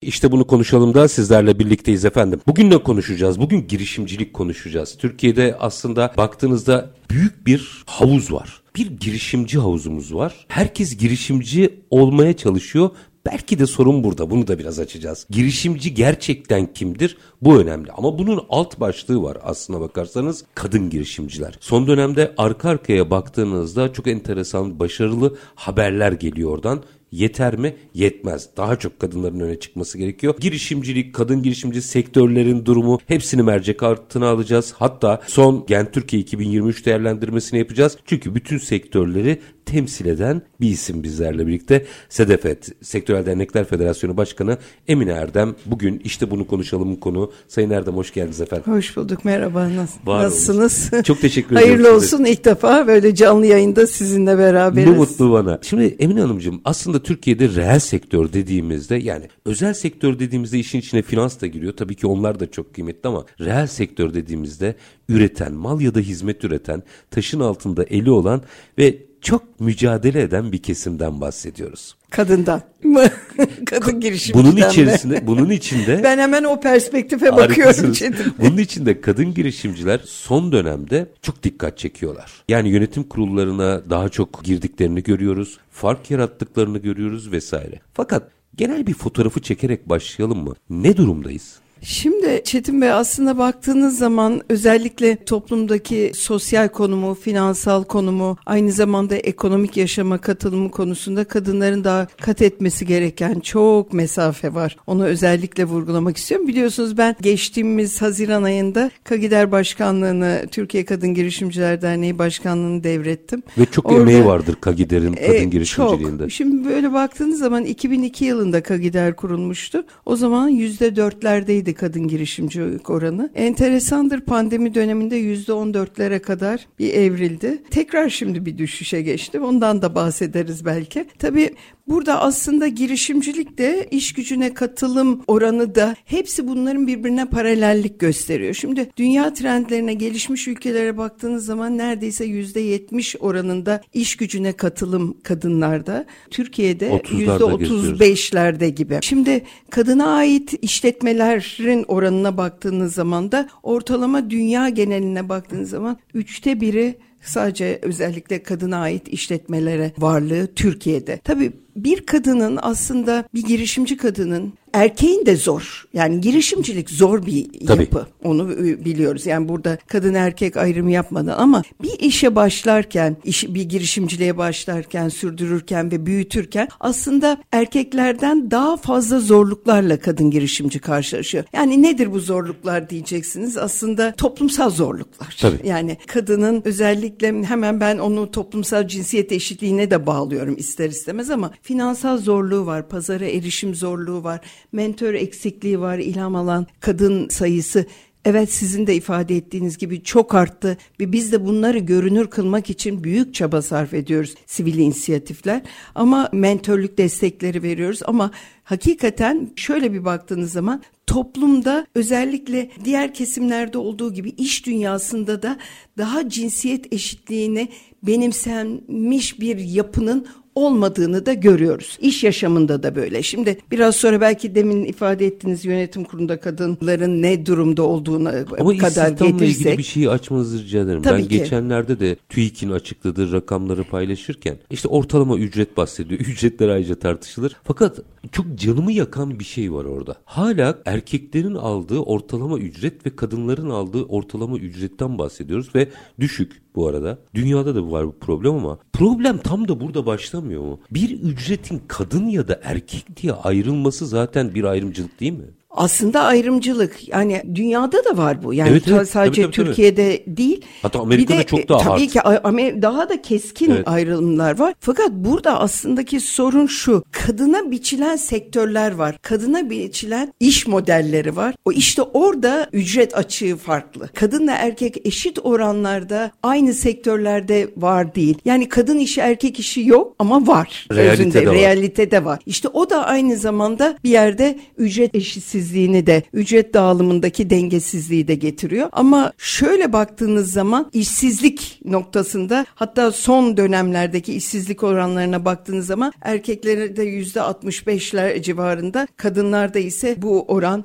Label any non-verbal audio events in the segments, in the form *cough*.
İşte bunu konuşalım da sizlerle birlikteyiz efendim. Bugün ne konuşacağız? Bugün girişimcilik konuşacağız. Türkiye'de aslında baktığınızda büyük bir havuz var. Bir girişimci havuzumuz var. Herkes girişimci olmaya çalışıyor. Belki de sorun burada. Bunu da biraz açacağız. Girişimci gerçekten kimdir? Bu önemli. Ama bunun alt başlığı var aslına bakarsanız kadın girişimciler. Son dönemde arka arkaya baktığınızda çok enteresan, başarılı haberler geliyor oradan. Yeter mi? Yetmez. Daha çok kadınların öne çıkması gerekiyor. Girişimcilik, kadın girişimci sektörlerin durumu hepsini mercek altına alacağız. Hatta son Gen Türkiye 2023 değerlendirmesini yapacağız. Çünkü bütün sektörleri temsil eden bir isim bizlerle birlikte. SEDEFET, Sektörel Dernekler Federasyonu Başkanı Emine Erdem. Bugün işte bunu konuşalım konu. Sayın Erdem hoş geldiniz efendim. Hoş bulduk merhaba Nasıl, Var nasılsınız? Çok teşekkür *laughs* ederim. Hayırlı olsun ilk defa böyle canlı yayında sizinle beraberiz. Ne mutlu bana. Şimdi Emine Hanımcığım aslında Türkiye'de reel sektör dediğimizde yani özel sektör dediğimizde işin içine finans da giriyor. Tabii ki onlar da çok kıymetli ama reel sektör dediğimizde üreten, mal ya da hizmet üreten, taşın altında eli olan ve çok mücadele eden bir kesimden bahsediyoruz. Kadından. *laughs* Kadın girişimciden Bunun içerisinde, bunun içinde *laughs* ben hemen o perspektife bakıyorum. *laughs* Bunun içinde kadın girişimciler son dönemde çok dikkat çekiyorlar. Yani yönetim kurullarına daha çok girdiklerini görüyoruz. Fark yarattıklarını görüyoruz vesaire. Fakat genel bir fotoğrafı çekerek başlayalım mı? Ne durumdayız? Şimdi Çetin Bey aslında baktığınız zaman özellikle toplumdaki sosyal konumu, finansal konumu, aynı zamanda ekonomik yaşama katılımı konusunda kadınların daha kat etmesi gereken çok mesafe var. Onu özellikle vurgulamak istiyorum. Biliyorsunuz ben geçtiğimiz Haziran ayında Kagider Başkanlığını, Türkiye Kadın Girişimciler Derneği Başkanlığını devrettim. Ve çok Orada- emeği vardır Kagider'in kadın E, girişimciliğinde. Çok. Şimdi böyle baktığınız zaman 2002 yılında Kagider kurulmuştu. O zaman yüzde dörtlerdeydi kadın girişimcilik oranı. Enteresandır pandemi döneminde yüzde on dörtlere kadar bir evrildi. Tekrar şimdi bir düşüşe geçti. Ondan da bahsederiz belki. Tabii Burada aslında girişimcilik de iş gücüne katılım oranı da hepsi bunların birbirine paralellik gösteriyor. Şimdi dünya trendlerine gelişmiş ülkelere baktığınız zaman neredeyse yüzde yetmiş oranında iş gücüne katılım kadınlarda. Türkiye'de 30'larda yüzde otuz beşlerde gibi. Şimdi kadına ait işletmelerin oranına baktığınız zaman da ortalama dünya geneline baktığınız zaman üçte biri sadece özellikle kadına ait işletmelere varlığı Türkiye'de. Tabii bir kadının aslında bir girişimci kadının erkeğin de zor. Yani girişimcilik zor bir Tabii. yapı. Onu biliyoruz. Yani burada kadın erkek ayrımı yapmadan ama bir işe başlarken, iş, bir girişimciliğe başlarken, sürdürürken ve büyütürken aslında erkeklerden daha fazla zorluklarla kadın girişimci karşılaşıyor. Yani nedir bu zorluklar diyeceksiniz. Aslında toplumsal zorluklar. Tabii. Yani kadının özellikle hemen ben onu toplumsal cinsiyet eşitliğine de bağlıyorum ister istemez ama finansal zorluğu var, pazara erişim zorluğu var, mentor eksikliği var, ilham alan kadın sayısı. Evet sizin de ifade ettiğiniz gibi çok arttı ve biz de bunları görünür kılmak için büyük çaba sarf ediyoruz sivil inisiyatifler. Ama mentörlük destekleri veriyoruz. Ama hakikaten şöyle bir baktığınız zaman toplumda özellikle diğer kesimlerde olduğu gibi iş dünyasında da daha cinsiyet eşitliğine benimsenmiş bir yapının olmadığını da görüyoruz. İş yaşamında da böyle. Şimdi biraz sonra belki demin ifade ettiğiniz yönetim kurulunda kadınların ne durumda olduğuna Ama kadar istihdamla ilgili gelirsek. bir şeyi açmanızı rica ederim. Tabii ben ki. geçenlerde de TÜİK'in açıkladığı rakamları paylaşırken işte ortalama ücret bahsediyor. *laughs* Ücretler ayrıca tartışılır. Fakat çok canımı yakan bir şey var orada. Hala erkeklerin aldığı ortalama ücret ve kadınların aldığı ortalama ücretten bahsediyoruz ve düşük bu arada. Dünyada da var bu problem ama problem tam da burada başlamıyor mu? Bir ücretin kadın ya da erkek diye ayrılması zaten bir ayrımcılık değil mi? Aslında ayrımcılık. Yani dünyada da var bu. Yani Evet, evet. sadece Tabii, tabii, tabii. Türkiye'de değil. Hatta Amerika'da Bir çok daha e, Tabii hard. ki Amer- daha da keskin Evet. ayrımlar var. Fakat burada aslındaki sorun şu. Kadına biçilen sektörler var. Kadına biçilen iş modelleri var. O işte orada ücret açığı farklı. Kadınla erkek eşit oranlarda aynı sektörlerde var değil. Yani kadın işi erkek işi yok ama var. Realitede Özünde, var. realitede var. İşte o da aynı zamanda bir yerde ücret eşitsizliğini de, ücret dağılımındaki dengesizliği de getiriyor. Ama şöyle baktığınız zaman işsizlik noktasında hatta son dönemlerdeki işsizlik oranlarına baktığınız zaman erkeklerde yüzde 65'ler civarında, kadınlarda ise bu oran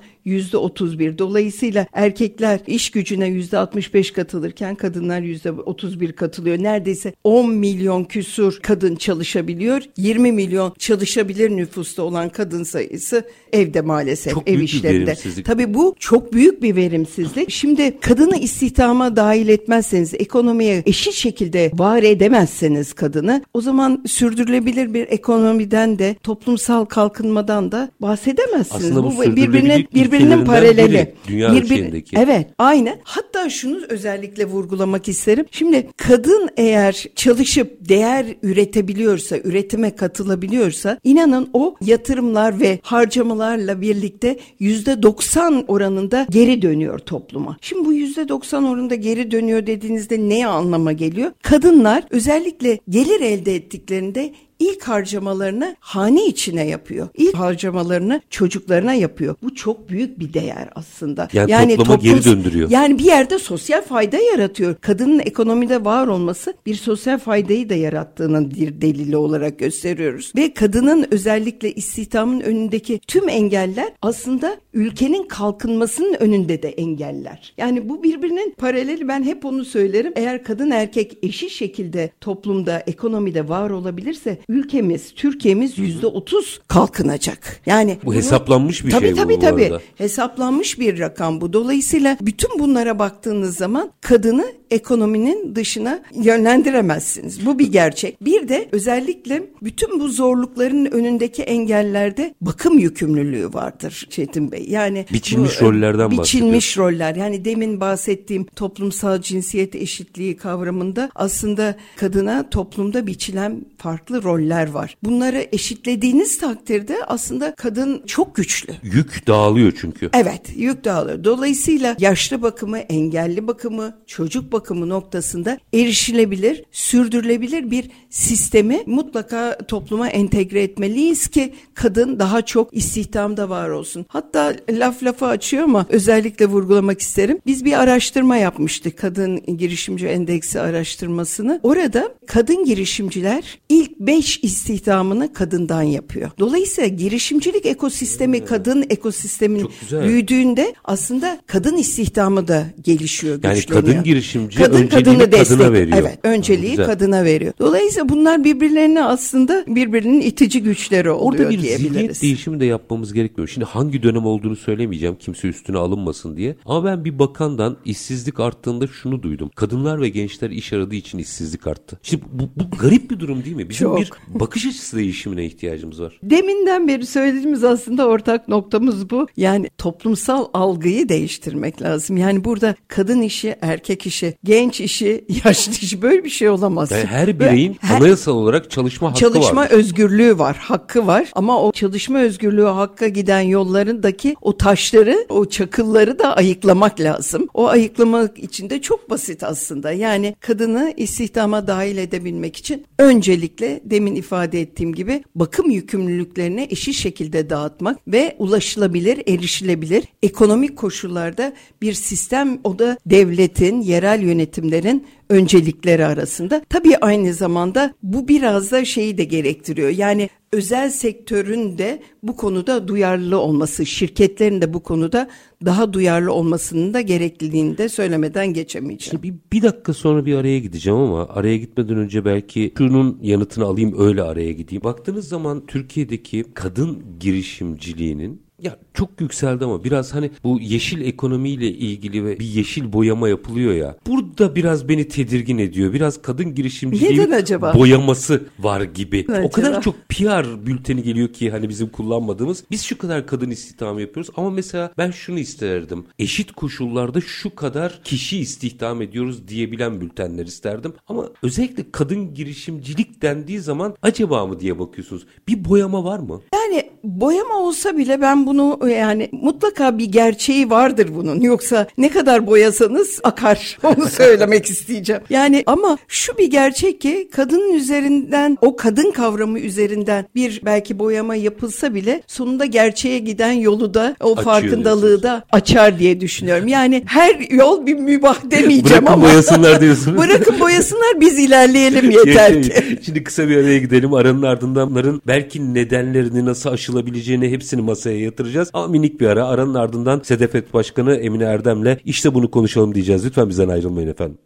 31. Dolayısıyla erkekler iş gücüne yüzde 65 katılırken kadınlar yüzde 31 katılıyor. Neredeyse 10 milyon küsur kadın çalışabiliyor. 20 milyon çalışabilir nüfusta olan kadın sayısı evde maalesef Çok ev büyük bir işlerinde. verimsizlik. Tabii bu çok büyük bir verimsizlik. Şimdi kadını istihdama dahil etmezseniz, ekonomiye eşit şekilde var edemezseniz kadını, o zaman sürdürülebilir bir ekonomiden de toplumsal kalkınmadan da bahsedemezsiniz. Aslında bu birbirinin sürdürülebilirlik birbirinin paraleli. biri dünya ölçeğindeki. Evet, aynen. Hatta şunu özellikle vurgulamak isterim. Şimdi kadın eğer çalışıp değer üretebiliyorsa, üretime katılabiliyorsa inanın o yatırımlar ve harcamalarla birlikte yüzde 90 oranında geri dönüyor topluma. Şimdi bu yüzde 90 oranında geri dönüyor dediğinizde ne anlama geliyor? Kadınlar özellikle gelir elde ettiklerinde ilk harcamalarını hane içine yapıyor. İlk harcamalarını çocuklarına yapıyor. Bu çok büyük bir değer aslında. Yani topluma geri döndürüyor. Yani bir yerde sosyal fayda yaratıyor. Kadının ekonomide var olması bir sosyal faydayı da yarattığının bir delili olarak gösteriyoruz. Ve kadının özellikle istihdamın önündeki tüm engeller aslında ülkenin kalkınmasının önünde de engeller. Yani bu birbirinin paraleli ben hep onu söylerim. Eğer kadın erkek eşit şekilde toplumda, ekonomide var olabilirse ülkemiz, Türkiye'miz yüzde otuz kalkınacak. Yani Bu hesaplanmış bir tabii, şey tabii, bu tabii. arada. Hesaplanmış bir rakam bu. Dolayısıyla bütün bunlara baktığınız zaman kadını ekonominin dışına yönlendiremezsiniz. Bu bir gerçek. Bir de özellikle bütün bu zorlukların önündeki engellerde bakım yükümlülüğü vardır Çetin Bey. Yani Biçilmiş bu, rollerden Biçilmiş roller. Yani demin bahsettiğim toplumsal cinsiyet eşitliği kavramında aslında kadına toplumda biçilen farklı roller var. Bunları eşitlediğiniz takdirde aslında kadın çok güçlü. Yük dağılıyor çünkü. Evet yük dağılıyor. Dolayısıyla yaşlı bakımı, engelli bakımı, çocuk bakımı noktasında erişilebilir, sürdürülebilir bir sistemi mutlaka topluma entegre etmeliyiz ki kadın daha çok istihdamda var olsun. Hatta laf lafı açıyor ama özellikle vurgulamak isterim. Biz bir araştırma yapmıştık kadın girişimci endeksi araştırmasını. Orada kadın girişimciler ilk 5 istihdamını kadından yapıyor. Dolayısıyla girişimcilik ekosistemi kadın ekosistemin Çok güzel. büyüdüğünde aslında kadın istihdamı da gelişiyor, Yani güçleniyor. kadın girişimci önceliğini kadına veriyor. Evet, önceliği Güzel. kadına veriyor. Dolayısıyla bunlar birbirlerine aslında birbirinin itici güçleri oluyor Orada bir diyebiliriz. zihniyet değişimi de yapmamız gerekmiyor. Şimdi hangi dönem olduğunu söylemeyeceğim kimse üstüne alınmasın diye. Ama ben bir bakandan işsizlik arttığında şunu duydum. Kadınlar ve gençler iş aradığı için işsizlik arttı. Şimdi bu, bu garip bir durum değil mi? Bizim Çok. bir bakış açısı değişimine ihtiyacımız var. Deminden beri söylediğimiz aslında ortak noktamız bu. Yani toplumsal algıyı değiştirmek lazım. Yani burada kadın işi, erkek işi, genç işi, *laughs* yaşlı işi böyle bir şey olamaz. Yani her bireyin her- anayasal olarak çalışma hakkı Çalışma var. özgürlüğü var, hakkı var ama o çalışma özgürlüğü hakka giden yollarındaki o taşları, o çakılları da ayıklamak lazım. O ayıklamak için de çok basit aslında. Yani kadını istihdama dahil edebilmek için öncelikle demin ifade ettiğim gibi bakım yükümlülüklerini eşit şekilde dağıtmak ve ulaşılabilir, erişilebilir ekonomik koşullarda bir sistem o da devletin, yerel yönetimlerin öncelikleri arasında. Tabii aynı zamanda bu biraz da şeyi de gerektiriyor. Yani özel sektörün de bu konuda duyarlı olması, şirketlerin de bu konuda daha duyarlı olmasının da gerekliliğini de söylemeden geçemeyeceğim. Şimdi bir, bir dakika sonra bir araya gideceğim ama araya gitmeden önce belki şunun yanıtını alayım öyle araya gideyim. Baktığınız zaman Türkiye'deki kadın girişimciliğinin Ya çok yükseldi ama biraz hani bu yeşil ekonomiyle ilgili ve bir yeşil boyama yapılıyor ya. Burada biraz beni tedirgin ediyor. Biraz kadın girişimciliği Neden acaba? boyaması var gibi. Acaba? O kadar çok PR bülteni geliyor ki hani bizim kullanmadığımız. Biz şu kadar kadın istihdamı yapıyoruz ama mesela ben şunu isterdim. Eşit koşullarda şu kadar kişi istihdam ediyoruz diyebilen bültenler isterdim. Ama özellikle kadın girişimcilik dendiği zaman acaba mı diye bakıyorsunuz. Bir boyama var mı? Yani boyama olsa bile ben bunu yani mutlaka bir gerçeği vardır bunun. Yoksa ne kadar boyasanız akar. *laughs* Onu söylemek isteyeceğim. Yani ama şu bir gerçek ki kadının üzerinden o kadın kavramı üzerinden bir belki boyama yapılsa bile sonunda gerçeğe giden yolu da o Açıyor farkındalığı diyorsunuz. da açar diye düşünüyorum. Yani her yol bir mübah demeyeceğim Bırakın ama boyasınlar diyorsunuz. *laughs* bırakın boyasınlar biz ilerleyelim yeter ki. Şimdi kısa bir araya gidelim. Aranın ardından bunların belki nedenlerini nasıl aşılabileceğini hepsini masaya yatıracağız. Ama minik bir ara. Aranın ardından Sedefet Başkanı Emine Erdem'le işte bunu konuşalım diyeceğiz. Lütfen bizden ayrılmayın efendim.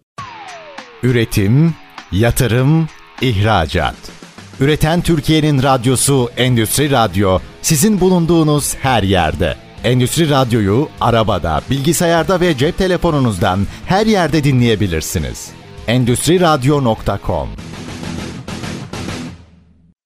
Üretim, yatırım, ihracat. Üreten Türkiye'nin radyosu Endüstri Radyo sizin bulunduğunuz her yerde. Endüstri Radyo'yu arabada, bilgisayarda ve cep telefonunuzdan her yerde dinleyebilirsiniz. Endüstri Radyo.com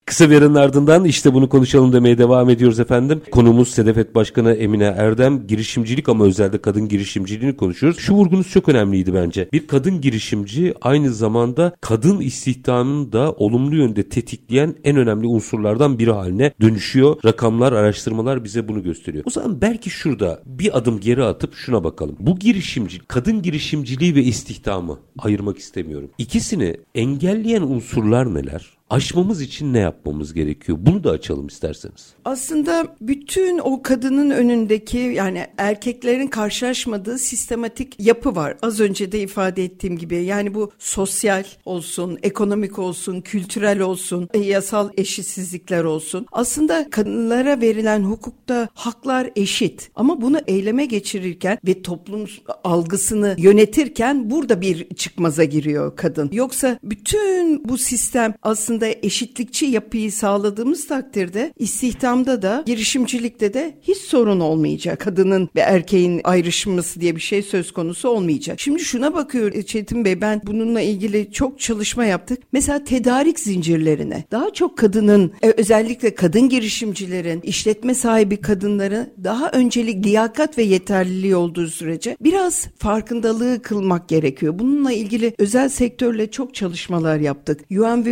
Kısa bir aranın ardından işte bunu konuşalım demeye devam ediyoruz efendim. Konumuz Sedefet Başkanı Emine Erdem. Girişimcilik ama özellikle kadın girişimciliğini konuşuyoruz. Şu vurgunuz çok önemliydi bence. Bir kadın girişimci aynı zamanda kadın istihdamını da olumlu yönde tetikleyen en önemli unsurlardan biri haline dönüşüyor. Rakamlar, araştırmalar bize bunu gösteriyor. O zaman belki şurada bir adım geri atıp şuna bakalım. Bu girişimci, kadın girişimciliği ve istihdamı ayırmak istemiyorum. İkisini engelleyen unsurlar neler? Aşmamız için ne yapmamız gerekiyor? Bunu da açalım isterseniz. Aslında bütün o kadının önündeki yani erkeklerin karşılaşmadığı sistematik yapı var. Az önce de ifade ettiğim gibi yani bu sosyal olsun, ekonomik olsun, kültürel olsun, e, yasal eşitsizlikler olsun. Aslında kadınlara verilen hukukta haklar eşit ama bunu eyleme geçirirken ve toplum algısını yönetirken burada bir çıkmaza giriyor kadın. Yoksa bütün bu sistem aslında eşitlikçi yapıyı sağladığımız takdirde istihdamda da girişimcilikte de hiç sorun olmayacak. Kadının ve erkeğin ayrışması diye bir şey söz konusu olmayacak. Şimdi şuna bakıyor Çetin Bey ben bununla ilgili çok çalışma yaptık. Mesela tedarik zincirlerine daha çok kadının e, özellikle kadın girişimcilerin işletme sahibi kadınları daha öncelik liyakat ve yeterliliği olduğu sürece biraz farkındalığı kılmak gerekiyor. Bununla ilgili özel sektörle çok çalışmalar yaptık. UN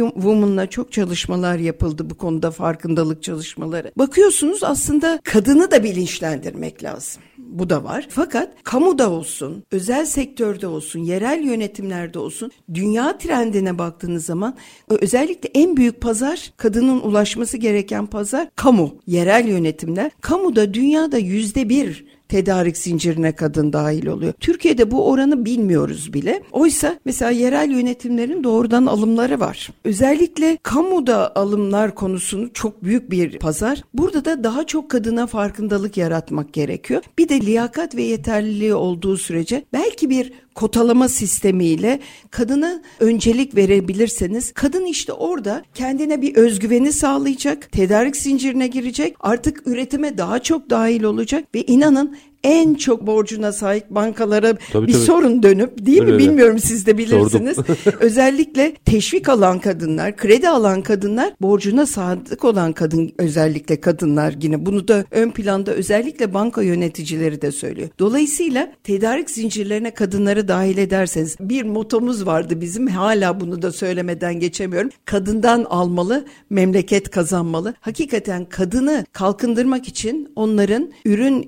Women'la çok çalışmalar yapıldı bu konuda farkındalık çalışmaları. Bakıyorsunuz aslında kadını da bilinçlendirmek lazım. Bu da var. Fakat kamuda olsun, özel sektörde olsun, yerel yönetimlerde olsun, dünya trendine baktığınız zaman özellikle en büyük pazar kadının ulaşması gereken pazar kamu, yerel yönetimler. Kamuda dünyada yüzde bir tedarik zincirine kadın dahil oluyor. Türkiye'de bu oranı bilmiyoruz bile. Oysa mesela yerel yönetimlerin doğrudan alımları var. Özellikle kamuda alımlar konusunu çok büyük bir pazar. Burada da daha çok kadına farkındalık yaratmak gerekiyor. Bir de liyakat ve yeterliliği olduğu sürece belki bir kotalama sistemiyle kadına öncelik verebilirseniz kadın işte orada kendine bir özgüveni sağlayacak, tedarik zincirine girecek, artık üretime daha çok dahil olacak ve inanın en çok borcuna sahip bankalara Tabii, bir tabii. sorun dönüp değil Öyle mi öyle. bilmiyorum siz de bilirsiniz. *laughs* *laughs* özellikle teşvik alan kadınlar, kredi alan kadınlar, borcuna sadık olan kadın özellikle kadınlar yine bunu da ön planda özellikle banka yöneticileri de söylüyor. Dolayısıyla tedarik zincirlerine kadınları dahil ederseniz bir motomuz vardı bizim hala bunu da söylemeden geçemiyorum. Kadından almalı, memleket kazanmalı. Hakikaten kadını kalkındırmak için onların ürün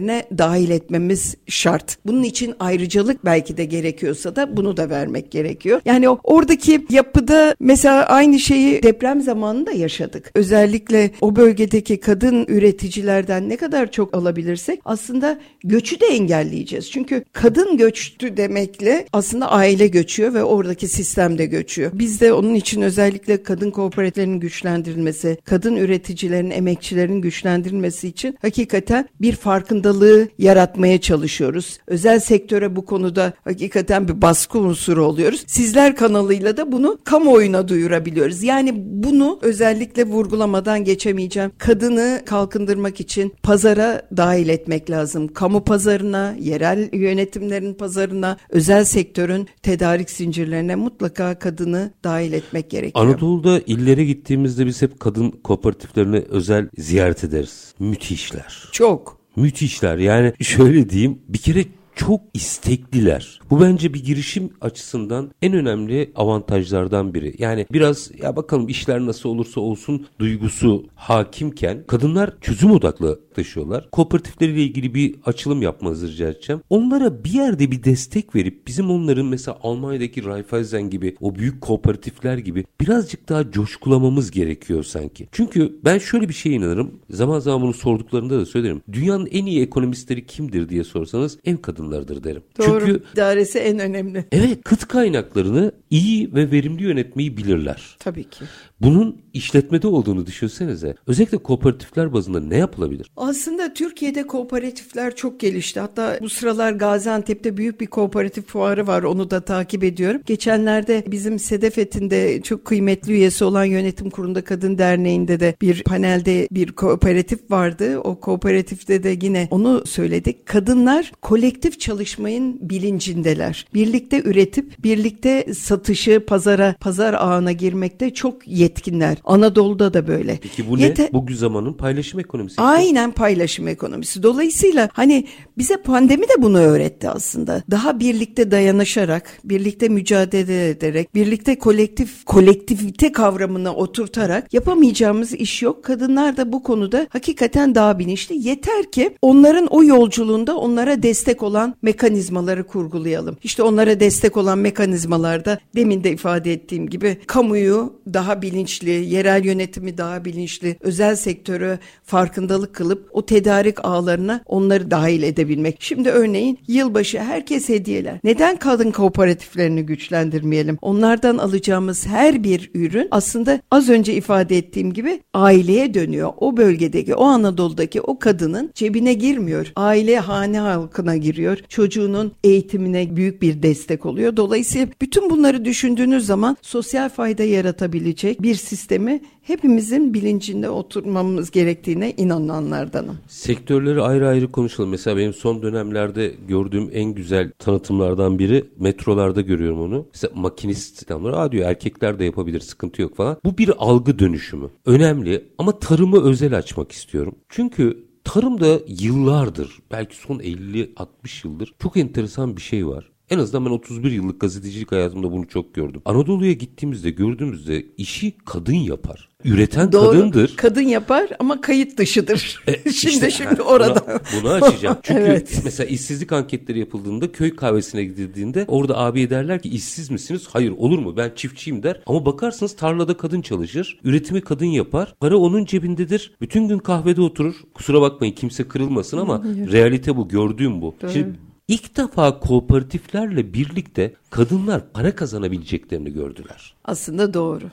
yelpazelerine dahil etmemiz şart. Bunun için ayrıcalık belki de gerekiyorsa da bunu da vermek gerekiyor. Yani oradaki yapıda mesela aynı şeyi deprem zamanında yaşadık. Özellikle o bölgedeki kadın üreticilerden ne kadar çok alabilirsek aslında göçü de engelleyeceğiz. Çünkü kadın göçtü demekle aslında aile göçüyor ve oradaki sistem de göçüyor. Biz de onun için özellikle kadın kooperatiflerinin güçlendirilmesi, kadın üreticilerin, emekçilerin güçlendirilmesi için hakikaten bir farkındalık farkındalığı yaratmaya çalışıyoruz. Özel sektöre bu konuda hakikaten bir baskı unsuru oluyoruz. Sizler kanalıyla da bunu kamuoyuna duyurabiliyoruz. Yani bunu özellikle vurgulamadan geçemeyeceğim. Kadını kalkındırmak için pazara dahil etmek lazım. Kamu pazarına, yerel yönetimlerin pazarına, özel sektörün tedarik zincirlerine mutlaka kadını dahil etmek gerekiyor. Anadolu'da illere gittiğimizde biz hep kadın kooperatiflerini özel ziyaret ederiz. Müthişler. Çok. Müthişler. Yani şöyle diyeyim bir kere çok istekliler. Bu bence bir girişim açısından en önemli avantajlardan biri. Yani biraz ya bakalım işler nasıl olursa olsun duygusu hakimken kadınlar çözüm odaklı taşıyorlar. Kooperatifleriyle ilgili bir açılım yapmanızı rica edeceğim. Onlara bir yerde bir destek verip bizim onların mesela Almanya'daki Raiffeisen gibi o büyük kooperatifler gibi birazcık daha coşkulamamız gerekiyor sanki. Çünkü ben şöyle bir şey inanırım. Zaman zaman bunu sorduklarında da söylerim. Dünyanın en iyi ekonomistleri kimdir diye sorsanız ev kadınlarıdır derim. Doğru. Çünkü İdaresi en önemli. evet kıt kaynaklarını iyi ve verimli yönetmeyi bilirler. Tabii ki. Bunun işletmede olduğunu düşünsenize. Özellikle kooperatifler bazında ne yapılabilir? Aslında Türkiye'de kooperatifler çok gelişti. Hatta bu sıralar Gaziantep'te büyük bir kooperatif fuarı var. Onu da takip ediyorum. Geçenlerde bizim Sedefet'in de çok kıymetli üyesi olan Yönetim Kurulu'nda Kadın Derneği'nde de bir panelde bir kooperatif vardı. O kooperatifte de yine onu söyledik. Kadınlar kolektif çalışmayın bilincindeler. Birlikte üretip birlikte satışı pazara, pazar ağına girmekte çok yetkinler. Anadolu'da da böyle. Peki bu Yete- ne? Bugün zamanın paylaşım ekonomisi. Aynen paylaşım ekonomisi. Dolayısıyla hani bize pandemi de bunu öğretti aslında. Daha birlikte dayanışarak, birlikte mücadele ederek, birlikte kolektif kolektivite kavramını oturtarak yapamayacağımız iş yok. Kadınlar da bu konuda hakikaten daha bilinçli. Yeter ki onların o yolculuğunda onlara destek olan mekanizmaları kurgulayalım. İşte onlara destek olan mekanizmalarda demin de ifade ettiğim gibi kamuyu daha bilinçli, yerel yönetimi daha bilinçli, özel sektörü farkındalık kılıp o tedarik ağlarına onları dahil edebilmek. Şimdi örneğin yılbaşı herkes hediyeler. Neden kadın kooperatiflerini güçlendirmeyelim? Onlardan alacağımız her bir ürün aslında az önce ifade ettiğim gibi aileye dönüyor. O bölgedeki, o Anadolu'daki o kadının cebine girmiyor. Aile hane halkına giriyor. Çocuğunun eğitimine büyük bir destek oluyor. Dolayısıyla bütün bunları düşündüğünüz zaman sosyal fayda yaratabilecek bir sistemi hepimizin bilincinde oturmamız gerektiğine inananlardanım. Sektörleri ayrı ayrı konuşalım. Mesela benim son dönemlerde gördüğüm en güzel tanıtımlardan biri metrolarda görüyorum onu. Mesela makinist adamlar aa diyor erkekler de yapabilir sıkıntı yok falan. Bu bir algı dönüşümü. Önemli ama tarımı özel açmak istiyorum. Çünkü tarımda yıllardır belki son 50-60 yıldır çok enteresan bir şey var. En azından ben 31 yıllık gazetecilik hayatımda bunu çok gördüm. Anadolu'ya gittiğimizde gördüğümüzde işi kadın yapar. Üreten Doğru. kadındır. Kadın yapar ama kayıt dışıdır. E, *laughs* şimdi işte, şimdi orada. Bunu, bunu açacağım. *laughs* Çünkü Evet. mesela işsizlik anketleri yapıldığında köy kahvesine gidildiğinde orada abiye derler ki işsiz misiniz? Hayır olur mu? Ben çiftçiyim der. Ama bakarsınız tarlada kadın çalışır. Üretimi kadın yapar. Para onun cebindedir. Bütün gün kahvede oturur. Kusura bakmayın kimse kırılmasın ama realite bu. Gördüğüm bu. Şimdi ilk defa kooperatiflerle birlikte kadınlar para kazanabileceklerini gördüler. Aslında doğru.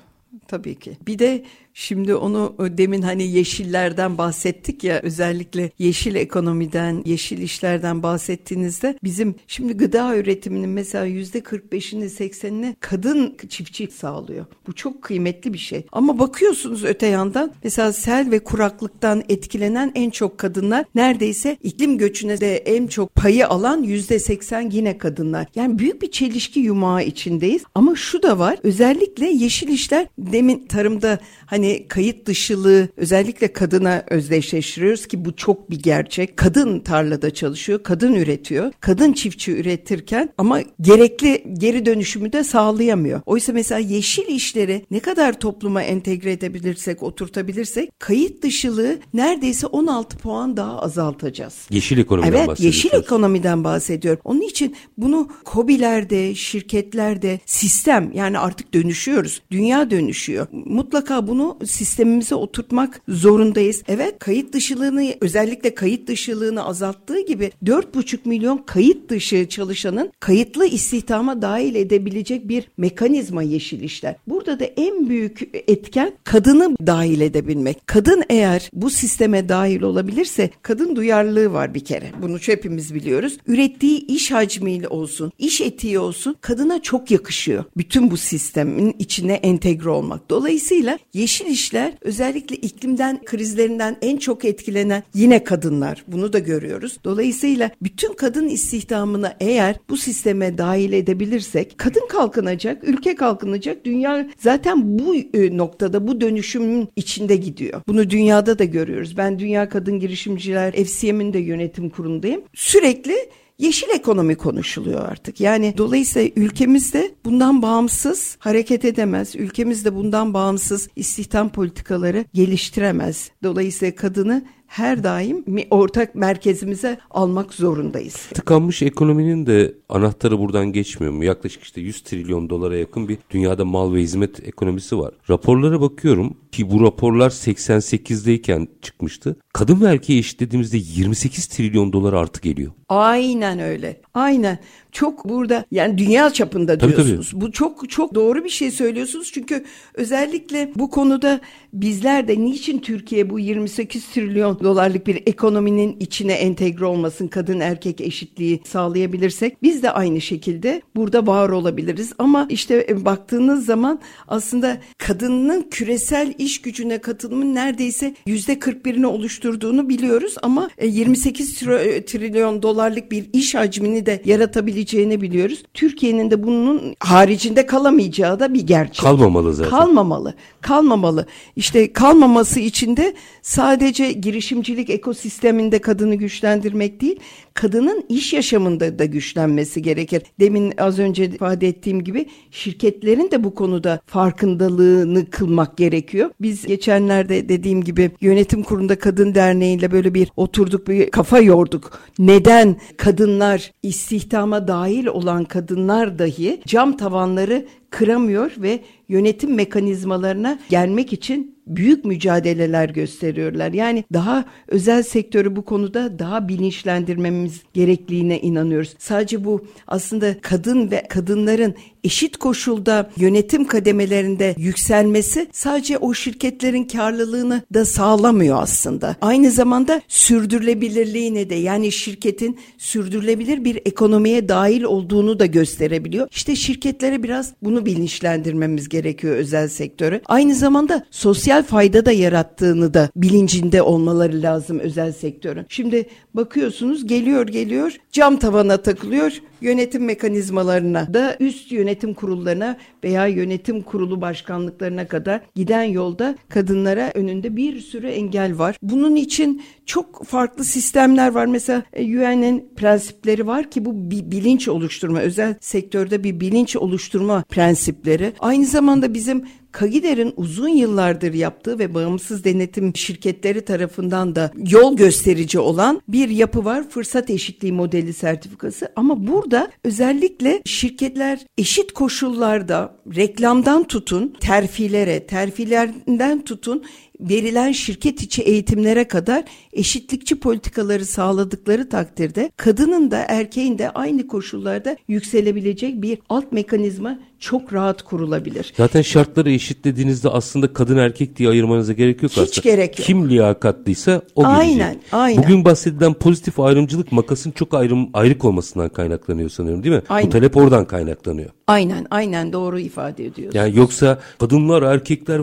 Tabii ki. Bir de şimdi onu demin hani yeşillerden bahsettik ya özellikle yeşil ekonomiden, yeşil işlerden bahsettiğinizde bizim şimdi gıda üretiminin mesela yüzde 45'ini 80'ini kadın çiftçi sağlıyor. Bu çok kıymetli bir şey. Ama bakıyorsunuz öte yandan mesela sel ve kuraklıktan etkilenen en çok kadınlar neredeyse iklim göçüne de en çok payı alan yüzde 80 yine kadınlar. Yani büyük bir çelişki yumağı içindeyiz. Ama şu da var özellikle yeşil işler demin tarımda hani kayıt dışılığı özellikle kadına özdeşleştiriyoruz ki bu çok bir gerçek. Kadın tarlada çalışıyor, kadın üretiyor. Kadın çiftçi üretirken ama gerekli geri dönüşümü de sağlayamıyor. Oysa mesela yeşil işleri ne kadar topluma entegre edebilirsek, oturtabilirsek kayıt dışılığı neredeyse 16 puan daha azaltacağız. Yeşil ekonomiden Evet yeşil bahsediyorsunuz. ekonomiden bahsediyorum. Onun için bunu kobilerde, şirketlerde sistem yani artık dönüşüyoruz. Dünya dönüşüyor. Mutlaka bunu bunu sistemimize oturtmak zorundayız. Evet kayıt dışılığını özellikle kayıt dışılığını azalttığı gibi 4,5 milyon kayıt dışı çalışanın kayıtlı istihdama dahil edebilecek bir mekanizma yeşil işler. Burada da en büyük etken kadını dahil edebilmek. Kadın eğer bu sisteme dahil olabilirse kadın duyarlılığı var bir kere. Bunu hepimiz biliyoruz. Ürettiği iş hacmiyle olsun, iş etiği olsun kadına çok yakışıyor. Bütün bu sistemin içine entegre olmak. Dolayısıyla yeşil işler özellikle iklimden krizlerinden en çok etkilenen yine kadınlar. Bunu da görüyoruz. Dolayısıyla bütün kadın istihdamını eğer bu sisteme dahil edebilirsek kadın kalkınacak, ülke kalkınacak. Dünya zaten bu e, noktada bu dönüşümün içinde gidiyor. Bunu dünyada da görüyoruz. Ben Dünya Kadın Girişimciler FCM'in de yönetim kurulundayım. Sürekli yeşil ekonomi konuşuluyor artık. Yani dolayısıyla ülkemizde bundan bağımsız hareket edemez. Ülkemizde bundan bağımsız istihdam politikaları geliştiremez. Dolayısıyla kadını her daim ortak merkezimize almak zorundayız. Tıkanmış ekonominin de anahtarı buradan geçmiyor mu? Yaklaşık işte 100 trilyon dolara yakın bir dünyada mal ve hizmet ekonomisi var. Raporlara bakıyorum ki bu raporlar 88'deyken çıkmıştı. Kadın ve erkeği eşitlediğimizde 28 trilyon dolar artı geliyor. Aynen öyle. Aynen. Çok burada yani dünya çapında tabii, diyorsunuz. Tabii. Bu çok çok doğru bir şey söylüyorsunuz. Çünkü özellikle bu konuda bizler de niçin Türkiye bu 28 trilyon dolarlık bir ekonominin içine entegre olmasın, kadın erkek eşitliği sağlayabilirsek biz de aynı şekilde burada var olabiliriz. Ama işte e, baktığınız zaman aslında kadının küresel iş gücüne katılımın neredeyse yüzde 41'ini oluşturduğunu biliyoruz ama 28 e, trilyon dolarlık bir iş hacmini de yaratabileceğini biliyoruz. Türkiye'nin de bunun haricinde kalamayacağı da bir gerçek. Kalmamalı zaten. Kalmamalı. Kalmamalı. İşte kalmaması için de sadece girişimcilik ekosisteminde kadını güçlendirmek değil, kadının iş yaşamında da güçlenmesi gerekir. Demin az önce ifade ettiğim gibi şirketlerin de bu konuda farkındalığını kılmak gerekiyor. Biz geçenlerde dediğim gibi yönetim kurulunda kadın derneğiyle böyle bir oturduk bir kafa yorduk. Neden kadınlar istihdama dahil olan kadınlar dahi cam tavanları kıramıyor ve yönetim mekanizmalarına gelmek için büyük mücadeleler gösteriyorlar. Yani daha özel sektörü bu konuda daha bilinçlendirmemiz gerektiğine inanıyoruz. Sadece bu aslında kadın ve kadınların eşit koşulda yönetim kademelerinde yükselmesi sadece o şirketlerin karlılığını da sağlamıyor aslında. Aynı zamanda sürdürülebilirliğine de yani şirketin sürdürülebilir bir ekonomiye dahil olduğunu da gösterebiliyor. İşte şirketlere biraz bunu bilinçlendirmemiz gerekiyor özel sektörü. Aynı zamanda sosyal fayda da yarattığını da bilincinde olmaları lazım özel sektörün. Şimdi bakıyorsunuz geliyor geliyor cam tavana takılıyor yönetim mekanizmalarına da üst yönetim kurullarına veya yönetim kurulu başkanlıklarına kadar giden yolda kadınlara önünde bir sürü engel var. Bunun için çok farklı sistemler var. Mesela UN'in prensipleri var ki bu bir bilinç oluşturma, özel sektörde bir bilinç oluşturma prensipleri. Aynı zamanda bizim Kagider'in uzun yıllardır yaptığı ve bağımsız denetim şirketleri tarafından da yol gösterici olan bir yapı var. Fırsat eşitliği modeli sertifikası. Ama burada özellikle şirketler eşit koşullarda reklamdan tutun terfilere, terfilerden tutun verilen şirket içi eğitimlere kadar eşitlikçi politikaları sağladıkları takdirde kadının da erkeğin de aynı koşullarda yükselebilecek bir alt mekanizma çok rahat kurulabilir. Zaten şartları eşitlediğinizde aslında kadın erkek diye ayırmanıza gerek yok Hiç aslında. gerek yok. Kim liyakatlıysa o aynen, gelecek. Aynen, Bugün bahsedilen pozitif ayrımcılık makasın çok ayrım ayrık olmasından kaynaklanıyor sanıyorum değil mi? Aynen. Bu talep oradan kaynaklanıyor. Aynen, aynen doğru ifade ediyorsun. Yani yoksa kadınlar erkekler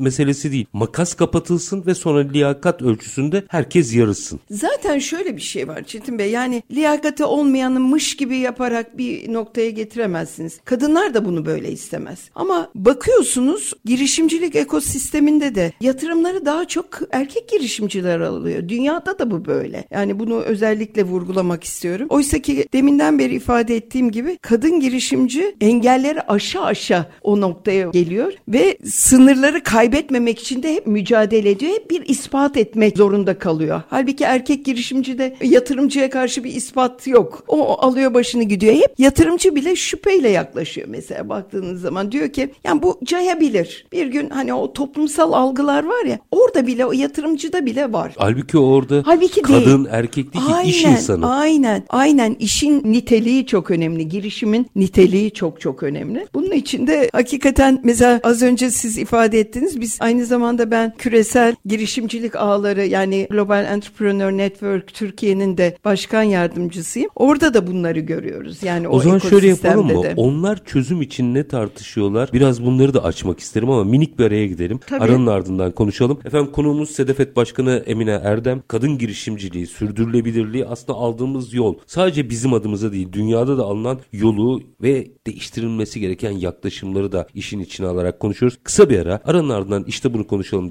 meselesi değil. Makas kapatılsın ve sonra liyakat ölçüsünde herkes yarışsın. Zaten şöyle bir şey var Çetin Bey. Yani liyakati olmayanı mış gibi yaparak bir noktaya getiremezsiniz. Kadınlar da bunu böyle istemez. Ama bakıyorsunuz girişimcilik ekosisteminde de yatırımları daha çok erkek girişimciler alıyor. Dünyada da bu böyle. Yani bunu özellikle vurgulamak istiyorum. Oysa ki deminden beri ifade ettiğim gibi kadın girişimci engelleri aşağı aşağı o noktaya geliyor ve sınırları kaybetmemek için de hep mücadele ediyor. Hep bir ispat etmek zorunda kalıyor. Halbuki erkek girişimci de yatırımcıya karşı bir ispat yok. O alıyor başını gidiyor. Hep yatırımcı bile şüpheyle yaklaşıyor mesela baktığınız zaman. Diyor ki yani bu cayabilir. Bir gün hani o toplumsal algılar var ya orada bile o yatırımcıda bile var. Halbuki orada Halbuki kadın değil. erkek değil aynen, iş insanı. Aynen aynen işin niteliği çok önemli. Girişimin niteliği çok çok önemli. Bunun için de hakikaten mesela az önce siz ifade ettiniz. Biz aynı zamanda ben küresel girişimcilik ağları yani Global Entrepreneur Network Türkiye'nin de başkan yardımcısıyım. Orada da bunları görüyoruz. Yani o, o zaman şöyle yapalım mı? De. Onlar çözüm için ne tartışıyorlar? Biraz bunları da açmak isterim ama minik bir araya gidelim. Tabii. Aranın ardından konuşalım. Efendim konuğumuz Sedefet Başkanı Emine Erdem. Kadın girişimciliği, sürdürülebilirliği aslında aldığımız yol. Sadece bizim adımıza değil dünyada da alınan yolu ve değiştirilmesi gereken yaklaşımları da işin içine alarak konuşuyoruz. Kısa bir ara aranın ardından işte bunu konuşalım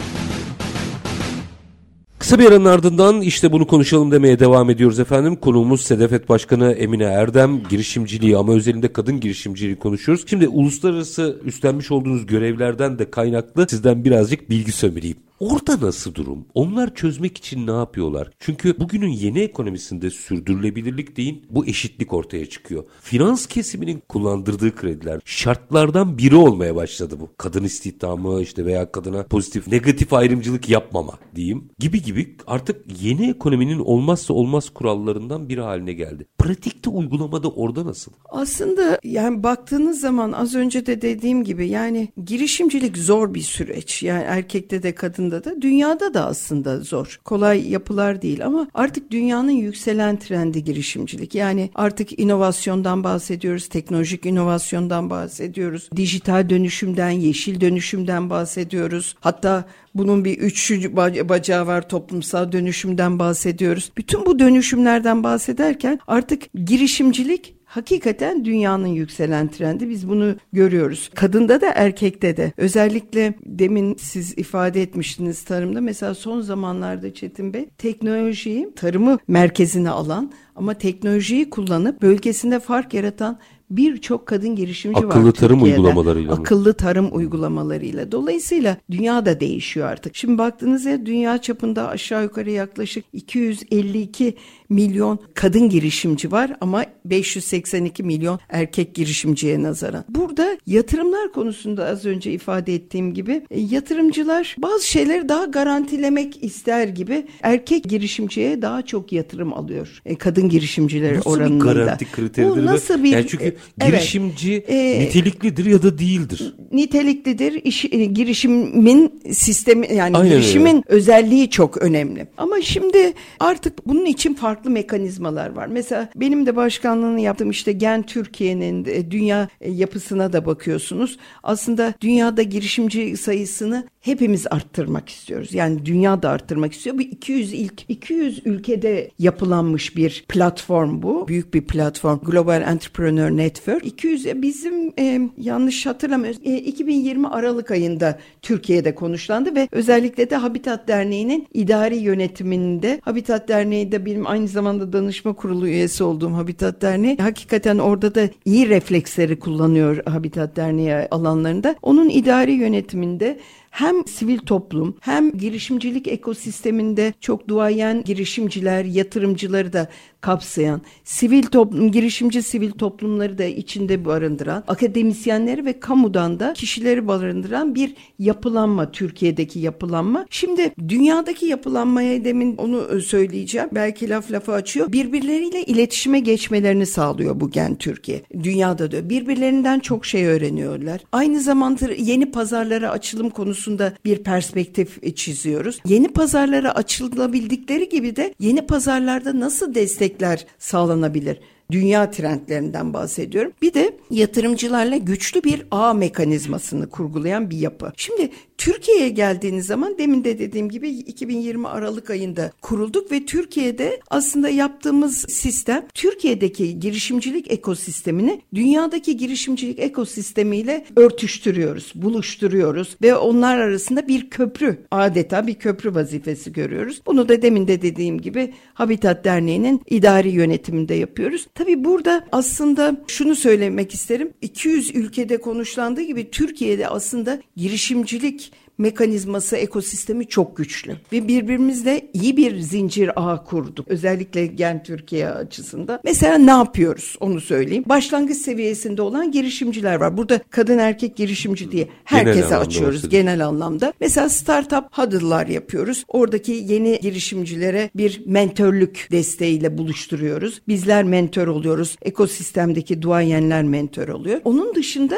Kısa bir aranın ardından işte bunu konuşalım demeye devam ediyoruz efendim. Konuğumuz Sedefet Başkanı Emine Erdem. Girişimciliği ama özelinde kadın girişimciliği konuşuyoruz. Şimdi uluslararası üstlenmiş olduğunuz görevlerden de kaynaklı sizden birazcık bilgi sömüreyim. Orada nasıl durum? Onlar çözmek için ne yapıyorlar? Çünkü bugünün yeni ekonomisinde sürdürülebilirlik deyin bu eşitlik ortaya çıkıyor. Finans kesiminin kullandırdığı krediler şartlardan biri olmaya başladı bu. Kadın istihdamı işte veya kadına pozitif negatif ayrımcılık yapmama diyeyim gibi gibi artık yeni ekonominin olmazsa olmaz kurallarından biri haline geldi. Pratikte uygulamada orada nasıl? Aslında yani baktığınız zaman az önce de dediğim gibi yani girişimcilik zor bir süreç. Yani erkekte de kadın aslında da dünyada da aslında zor. Kolay yapılar değil ama artık dünyanın yükselen trendi girişimcilik. Yani artık inovasyondan bahsediyoruz, teknolojik inovasyondan bahsediyoruz, dijital dönüşümden, yeşil dönüşümden bahsediyoruz. Hatta bunun bir üçüncü bacağı var toplumsal dönüşümden bahsediyoruz. Bütün bu dönüşümlerden bahsederken artık girişimcilik hakikaten dünyanın yükselen trendi. Biz bunu görüyoruz. Kadında da erkekte de. Özellikle demin siz ifade etmiştiniz tarımda. Mesela son zamanlarda Çetin Bey teknolojiyi tarımı merkezine alan ama teknolojiyi kullanıp bölgesinde fark yaratan birçok kadın girişimci Akıllı var Akıllı tarım uygulamalarıyla mı? Akıllı tarım uygulamalarıyla. Dolayısıyla dünya da değişiyor artık. Şimdi baktığınızda dünya çapında aşağı yukarı yaklaşık 252 milyon kadın girişimci var ama 582 milyon erkek girişimciye nazaran. Burada yatırımlar konusunda az önce ifade ettiğim gibi e, yatırımcılar bazı şeyleri daha garantilemek ister gibi erkek girişimciye daha çok yatırım alıyor. E, kadın girişimciler nasıl oranında. Nasıl bir garanti kriteridir? Bu nasıl bir yani çünkü e, girişimci evet, niteliklidir ya da değildir. Niteliklidir. İş, girişimin sistemi yani Aynen girişimin öyle. özelliği çok önemli. Ama şimdi artık bunun için farklı farklı mekanizmalar var. Mesela benim de başkanlığını yaptığım işte Gen Türkiye'nin e, dünya e, yapısına da bakıyorsunuz. Aslında dünyada girişimci sayısını hepimiz arttırmak istiyoruz. Yani dünya da arttırmak istiyor. Bu 200 ilk 200 ülkede yapılanmış bir platform bu. Büyük bir platform. Global Entrepreneur Network. 200 e, bizim e, yanlış hatırlamıyoruz. E, 2020 Aralık ayında Türkiye'de konuşlandı ve özellikle de Habitat Derneği'nin idari yönetiminde Habitat Derneği de benim aynı zamanda danışma kurulu üyesi olduğum Habitat Derneği hakikaten orada da iyi refleksleri kullanıyor Habitat Derneği alanlarında. Onun idari yönetiminde hem sivil toplum hem girişimcilik ekosisteminde çok duayen girişimciler, yatırımcıları da kapsayan, sivil toplum, girişimci sivil toplumları da içinde barındıran, akademisyenleri ve kamudan da kişileri barındıran bir yapılanma, Türkiye'deki yapılanma. Şimdi dünyadaki yapılanmaya demin onu söyleyeceğim. Belki laf lafı açıyor. Birbirleriyle iletişime geçmelerini sağlıyor bu Gen Türkiye. Dünyada da birbirlerinden çok şey öğreniyorlar. Aynı zamanda yeni pazarlara açılım konusunda bir perspektif çiziyoruz. Yeni pazarlara açılabildikleri gibi de yeni pazarlarda nasıl destek destekler sağlanabilir. Dünya trendlerinden bahsediyorum. Bir de yatırımcılarla güçlü bir ağ mekanizmasını kurgulayan bir yapı. Şimdi Türkiye'ye geldiğiniz zaman demin de dediğim gibi 2020 Aralık ayında kurulduk ve Türkiye'de aslında yaptığımız sistem Türkiye'deki girişimcilik ekosistemini dünyadaki girişimcilik ekosistemiyle örtüştürüyoruz, buluşturuyoruz ve onlar arasında bir köprü adeta bir köprü vazifesi görüyoruz. Bunu da demin de dediğim gibi Habitat Derneği'nin idari yönetiminde yapıyoruz. Tabii burada aslında şunu söylemek isterim. 200 ülkede konuşlandığı gibi Türkiye'de aslında girişimcilik mekanizması, ekosistemi çok güçlü. Ve birbirimizle iyi bir zincir ağ kurduk. Özellikle Gen Türkiye açısından. Mesela ne yapıyoruz onu söyleyeyim. Başlangıç seviyesinde olan girişimciler var. Burada kadın erkek girişimci diye herkese genel açıyoruz genel anlamda. Mesela startup huddle'lar yapıyoruz. Oradaki yeni girişimcilere bir mentörlük desteğiyle buluşturuyoruz. Bizler mentor oluyoruz. Ekosistemdeki duayenler mentor oluyor. Onun dışında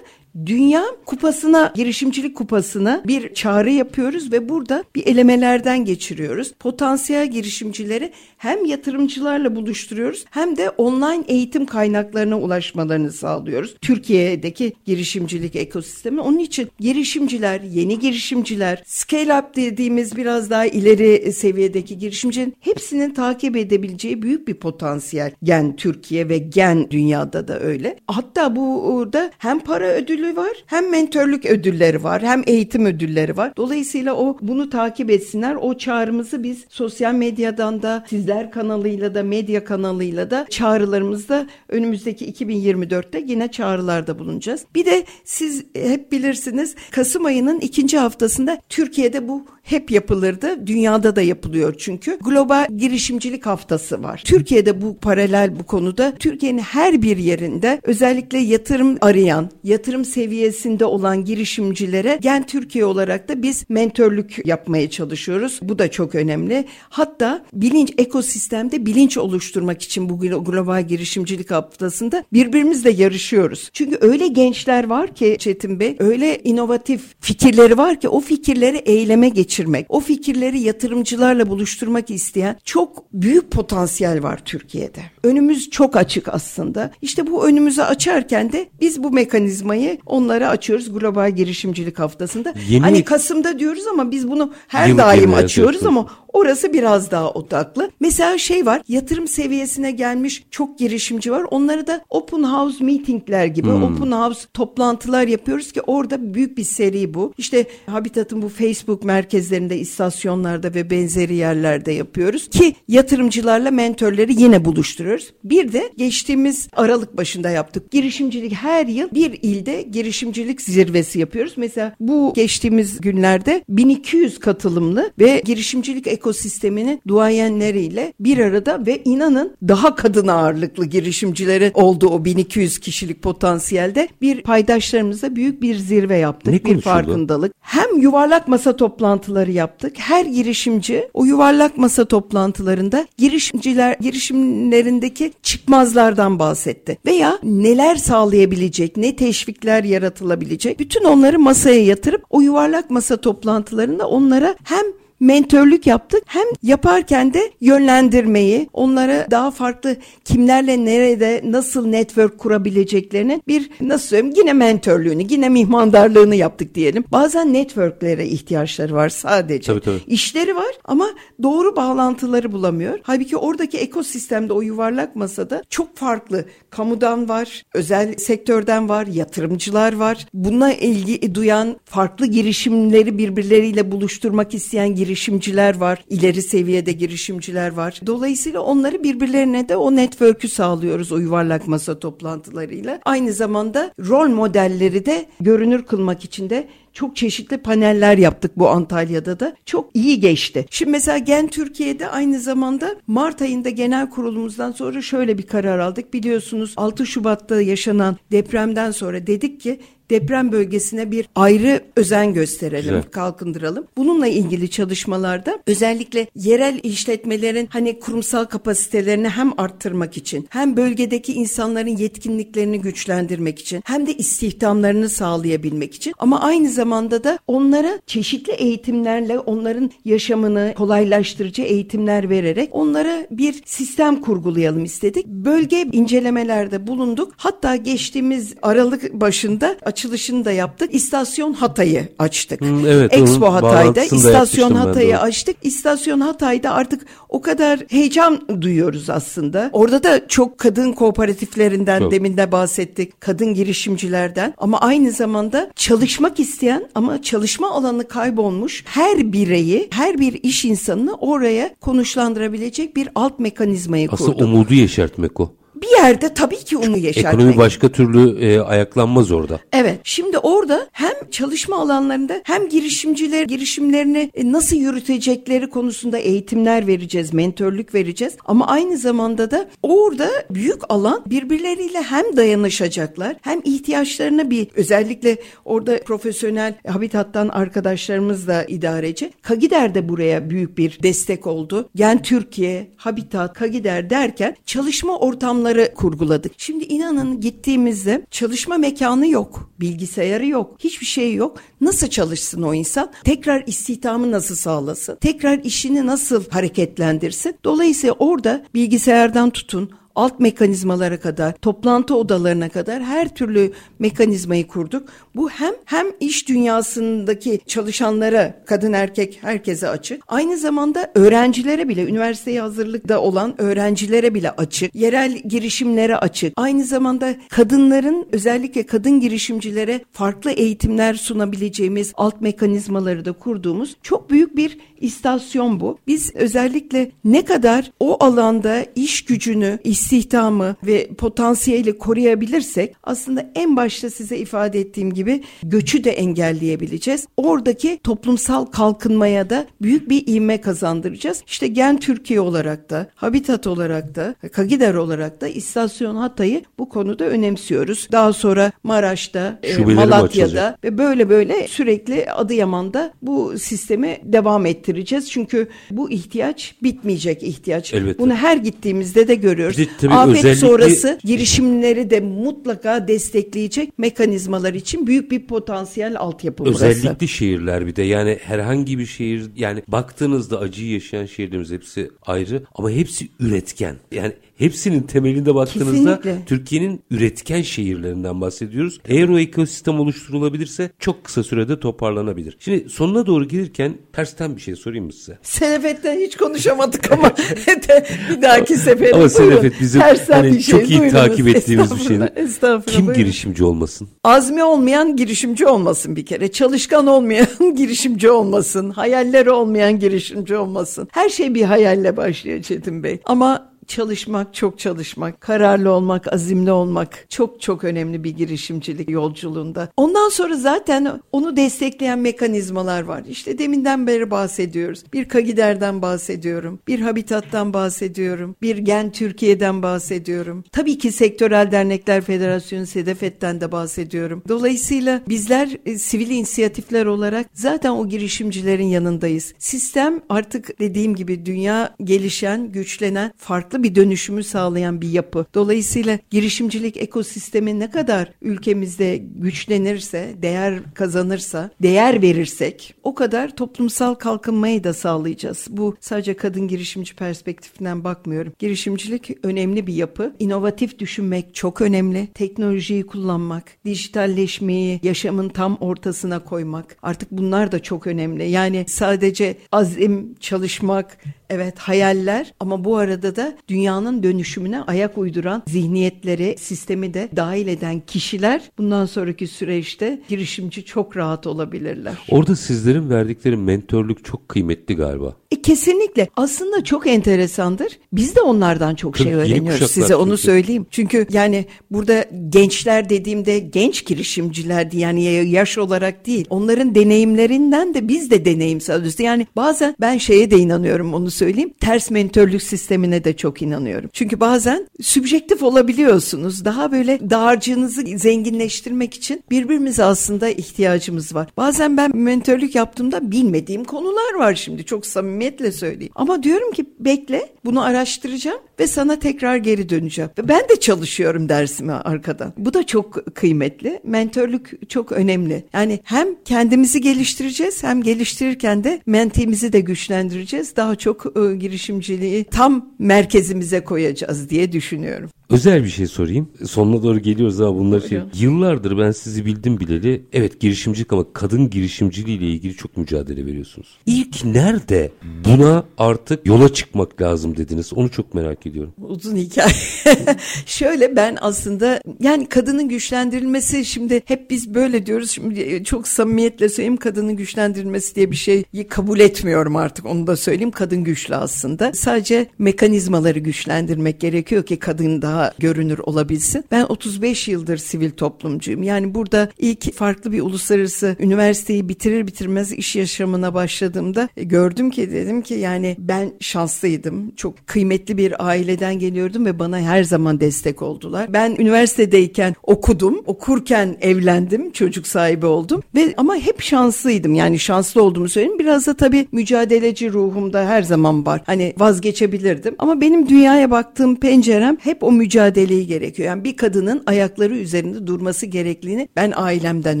Dünya kupasına, girişimcilik kupasına bir çağrı yapıyoruz ve burada bir elemelerden geçiriyoruz. Potansiyel girişimcileri hem yatırımcılarla buluşturuyoruz hem de online eğitim kaynaklarına ulaşmalarını sağlıyoruz. Türkiye'deki girişimcilik ekosistemi. Onun için girişimciler, yeni girişimciler, scale up dediğimiz biraz daha ileri seviyedeki girişimcinin hepsinin takip edebileceği büyük bir potansiyel. Gen Türkiye ve gen dünyada da öyle. Hatta burada hem para ödülü ödülü var, hem mentörlük ödülleri var, hem eğitim ödülleri var. Dolayısıyla o bunu takip etsinler. O çağrımızı biz sosyal medyadan da, sizler kanalıyla da, medya kanalıyla da çağrılarımızda önümüzdeki 2024'te yine çağrılarda bulunacağız. Bir de siz hep bilirsiniz Kasım ayının ikinci haftasında Türkiye'de bu hep yapılırdı. Dünyada da yapılıyor çünkü. Global girişimcilik haftası var. Türkiye'de bu paralel bu konuda Türkiye'nin her bir yerinde özellikle yatırım arayan, yatırım seviyesinde olan girişimcilere Gen Türkiye olarak da biz mentörlük yapmaya çalışıyoruz. Bu da çok önemli. Hatta bilinç ekosistemde bilinç oluşturmak için bu global girişimcilik haftasında birbirimizle yarışıyoruz. Çünkü öyle gençler var ki Çetin Bey, öyle inovatif fikirleri var ki o fikirleri eyleme geçirmek, o fikirleri yatırımcılarla buluşturmak isteyen çok büyük potansiyel var Türkiye'de. Önümüz çok açık aslında. İşte bu önümüzü açarken de biz bu mekanizmayı onlara açıyoruz global girişimcilik haftasında. Yeni... Hani Kasım'da diyoruz ama biz bunu her Yeni daim açıyoruz ama Orası biraz daha odaklı. Mesela şey var yatırım seviyesine gelmiş çok girişimci var. Onları da open house meetingler gibi hmm. open house toplantılar yapıyoruz ki orada büyük bir seri bu. İşte Habitat'ın bu Facebook merkezlerinde, istasyonlarda ve benzeri yerlerde yapıyoruz ki yatırımcılarla mentörleri yine buluşturuyoruz. Bir de geçtiğimiz Aralık başında yaptık. Girişimcilik her yıl bir ilde girişimcilik zirvesi yapıyoruz. Mesela bu geçtiğimiz günlerde 1200 katılımlı ve girişimcilik ekosisteminin duayenleriyle bir arada ve inanın daha kadın ağırlıklı girişimcilerin olduğu o 1200 kişilik potansiyelde bir paydaşlarımızla büyük bir zirve yaptık. Ne bir konuşuldu? farkındalık. Hem yuvarlak masa toplantıları yaptık. Her girişimci o yuvarlak masa toplantılarında girişimciler girişimlerindeki çıkmazlardan bahsetti. Veya neler sağlayabilecek, ne teşvikler yaratılabilecek. Bütün onları masaya yatırıp o yuvarlak masa toplantılarında onlara hem mentörlük yaptık. Hem yaparken de yönlendirmeyi, onlara daha farklı kimlerle nerede nasıl network kurabileceklerini bir nasıl söyleyeyim yine mentörlüğünü, yine mihmandarlığını yaptık diyelim. Bazen networklere ihtiyaçları var sadece. Tabii, tabii. İşleri var ama doğru bağlantıları bulamıyor. Halbuki oradaki ekosistemde o yuvarlak masada çok farklı kamudan var, özel sektörden var, yatırımcılar var. Buna ilgi duyan farklı girişimleri birbirleriyle buluşturmak isteyen girişimciler var, ileri seviyede girişimciler var. Dolayısıyla onları birbirlerine de o network'ü sağlıyoruz o yuvarlak masa toplantılarıyla. Aynı zamanda rol modelleri de görünür kılmak için de çok çeşitli paneller yaptık bu Antalya'da da. Çok iyi geçti. Şimdi mesela Gen Türkiye'de aynı zamanda Mart ayında genel kurulumuzdan sonra şöyle bir karar aldık. Biliyorsunuz 6 Şubat'ta yaşanan depremden sonra dedik ki deprem bölgesine bir ayrı özen gösterelim, Güzel. kalkındıralım. Bununla ilgili çalışmalarda özellikle yerel işletmelerin hani kurumsal kapasitelerini hem arttırmak için hem bölgedeki insanların yetkinliklerini güçlendirmek için hem de istihdamlarını sağlayabilmek için ama aynı zamanda da onlara çeşitli eğitimlerle onların yaşamını kolaylaştırıcı eğitimler vererek onlara bir sistem kurgulayalım istedik. Bölge incelemelerde bulunduk. Hatta geçtiğimiz Aralık başında açılışını da yaptık. İstasyon Hatay'ı açtık. Hmm, evet, Expo Hatay'da İstasyon Hatay'ı açtık. İstasyon Hatay'da artık o kadar heyecan duyuyoruz aslında. Orada da çok kadın kooperatiflerinden Çok. demin de bahsettik. Kadın girişimcilerden ama aynı zamanda çalışmak isteyen ama çalışma alanı kaybolmuş her bireyi, her bir iş insanını oraya konuşlandırabilecek bir alt mekanizmayı Aslında kurduk. umudu yeşertmek o. Bir yerde tabii ki umudu yeşertmek. Ekonomi başka türlü e, ayaklanmaz orada. Evet. Şimdi orada hem çalışma alanlarında hem girişimciler girişimlerini e, nasıl yürütecekleri konusunda eğitimler vereceğiz, mentörlük vereceğiz. Ama aynı zamanda da orada büyük alan birbirleriyle hem dayanışacaklar hem ihtiyaçlarına bir özellikle orada profesyonel habitattan arkadaşlarımız da idareci. Kagider de buraya büyük bir destek oldu. Gen Türkiye, Habitat, Kagider derken çalışma ortamları kurguladık. Şimdi inanın gittiğimizde çalışma mekanı yok, bilgisayarı yok, hiçbir şey yok. Nasıl çalışsın o insan? Tekrar istihdamı nasıl sağlasın? Tekrar işini nasıl hareketlendirsin? Dolayısıyla orada bilgisayardan tutun, alt mekanizmalara kadar, toplantı odalarına kadar her türlü mekanizmayı kurduk. Bu hem hem iş dünyasındaki çalışanlara, kadın erkek herkese açık. Aynı zamanda öğrencilere bile, üniversiteye hazırlıkta olan öğrencilere bile açık. Yerel girişimlere açık. Aynı zamanda kadınların özellikle kadın girişimcilere farklı eğitimler sunabileceğimiz alt mekanizmaları da kurduğumuz çok büyük bir istasyon bu. Biz özellikle ne kadar o alanda iş gücünü, istihdamı ve potansiyeli koruyabilirsek aslında en başta size ifade ettiğim gibi göçü de engelleyebileceğiz. Oradaki toplumsal kalkınmaya da büyük bir ivme kazandıracağız. İşte Gen Türkiye olarak da, Habitat olarak da, Kagider olarak da istasyon Hatay'ı bu konuda önemsiyoruz. Daha sonra Maraş'ta, e, Şubeleri Malatya'da ve böyle böyle sürekli Adıyaman'da bu sistemi devam ettireceğiz. Çünkü bu ihtiyaç bitmeyecek ihtiyaç. Elbette. Bunu her gittiğimizde de görüyoruz. Bir de tabii Afet özellikle- sonrası girişimleri de mutlaka destekleyecek mekanizmalar için büyük bir potansiyel altyapı burası. Özellikle şehirler bir de yani herhangi bir şehir yani baktığınızda acıyı yaşayan şehirlerimiz hepsi ayrı ama hepsi üretken. Yani hepsinin temelinde baktığınızda. Türkiye'nin üretken şehirlerinden bahsediyoruz. Eğer o ekosistem oluşturulabilirse çok kısa sürede toparlanabilir. Şimdi sonuna doğru gelirken tersten bir şey sorayım mı size? *laughs* Senefet'ten hiç konuşamadık ama *laughs* *laughs* bir dahaki sefere Ama buyurun. Senefet bizim Tersten hani bir şey, çok iyi buyurunuz. takip ettiğimiz bir şey. Estağfurullah, Estağfurullah. Kim buyurun. girişimci olmasın? Azmi olmayan girişimci olmasın bir kere. Çalışkan olmayan girişimci olmasın. Hayalleri olmayan girişimci olmasın. Her şey bir hayalle başlıyor Çetin Bey. Ama çalışmak, çok çalışmak, kararlı olmak, azimli olmak çok çok önemli bir girişimcilik yolculuğunda. Ondan sonra zaten onu destekleyen mekanizmalar var. İşte deminden beri bahsediyoruz. Bir Kagider'den bahsediyorum. Bir Habitat'tan bahsediyorum. Bir Gen Türkiye'den bahsediyorum. Tabii ki Sektörel Dernekler Federasyonu Sedefet'ten de bahsediyorum. Dolayısıyla bizler e, sivil inisiyatifler olarak zaten o girişimcilerin yanındayız. Sistem artık dediğim gibi dünya gelişen, güçlenen, farklı bir dönüşümü sağlayan bir yapı. Dolayısıyla girişimcilik ekosistemi ne kadar ülkemizde güçlenirse, değer kazanırsa, değer verirsek o kadar toplumsal kalkınmayı da sağlayacağız. Bu sadece kadın girişimci perspektifinden bakmıyorum. Girişimcilik önemli bir yapı. İnovatif düşünmek çok önemli. Teknolojiyi kullanmak, dijitalleşmeyi yaşamın tam ortasına koymak. Artık bunlar da çok önemli. Yani sadece azim, çalışmak, evet hayaller ama bu arada da dünyanın dönüşümüne ayak uyduran zihniyetleri, sistemi de dahil eden kişiler bundan sonraki süreçte girişimci çok rahat olabilirler. Orada sizlerin verdikleri mentörlük çok kıymetli galiba. E, kesinlikle. Aslında çok enteresandır. Biz de onlardan çok şey öğreniyoruz. Size onu çünkü. söyleyeyim. Çünkü yani burada gençler dediğimde genç girişimcilerdi. Yani yaş olarak değil. Onların deneyimlerinden de biz de deneyim alıyoruz. Yani bazen ben şeye de inanıyorum onu söyleyeyim. Ters mentörlük sistemine de çok inanıyorum. Çünkü bazen sübjektif olabiliyorsunuz. Daha böyle dağarcığınızı zenginleştirmek için birbirimize aslında ihtiyacımız var. Bazen ben mentörlük yaptığımda bilmediğim konular var şimdi. Çok samimiyetle söyleyeyim. Ama diyorum ki bekle bunu araştıracağım ve sana tekrar geri döneceğim. Ben de çalışıyorum dersime arkadan. Bu da çok kıymetli. Mentörlük çok önemli. Yani hem kendimizi geliştireceğiz hem geliştirirken de mentimizi de güçlendireceğiz. Daha çok e, girişimciliği tam merkezimize koyacağız diye düşünüyorum. Özel bir şey sorayım. Sonuna doğru geliyoruz ama bunlar şey. Yıllardır ben sizi bildim bileli. Evet girişimcilik ama kadın girişimciliği ile ilgili çok mücadele veriyorsunuz. İlk nerede buna artık yola çıkmak lazım dediniz? Onu çok merak ediyorum. Uzun hikaye. *laughs* Şöyle ben aslında yani kadının güçlendirilmesi şimdi hep biz böyle diyoruz. Şimdi çok samimiyetle söyleyeyim kadının güçlendirilmesi diye bir şeyi kabul etmiyorum artık onu da söyleyeyim. Kadın güçlü aslında. Sadece mekanizmaları güçlendirmek gerekiyor ki kadın daha daha görünür olabilsin. Ben 35 yıldır sivil toplumcuyum. Yani burada ilk farklı bir uluslararası üniversiteyi bitirir bitirmez iş yaşamına başladığımda e, gördüm ki dedim ki yani ben şanslıydım. Çok kıymetli bir aileden geliyordum ve bana her zaman destek oldular. Ben üniversitedeyken okudum. Okurken evlendim. Çocuk sahibi oldum. Ve ama hep şanslıydım. Yani şanslı olduğumu söyleyeyim. Biraz da tabii mücadeleci ruhumda her zaman var. Hani vazgeçebilirdim. Ama benim dünyaya baktığım pencerem hep o mücadeleyi gerekiyor. Yani bir kadının ayakları üzerinde durması gerektiğini ben ailemden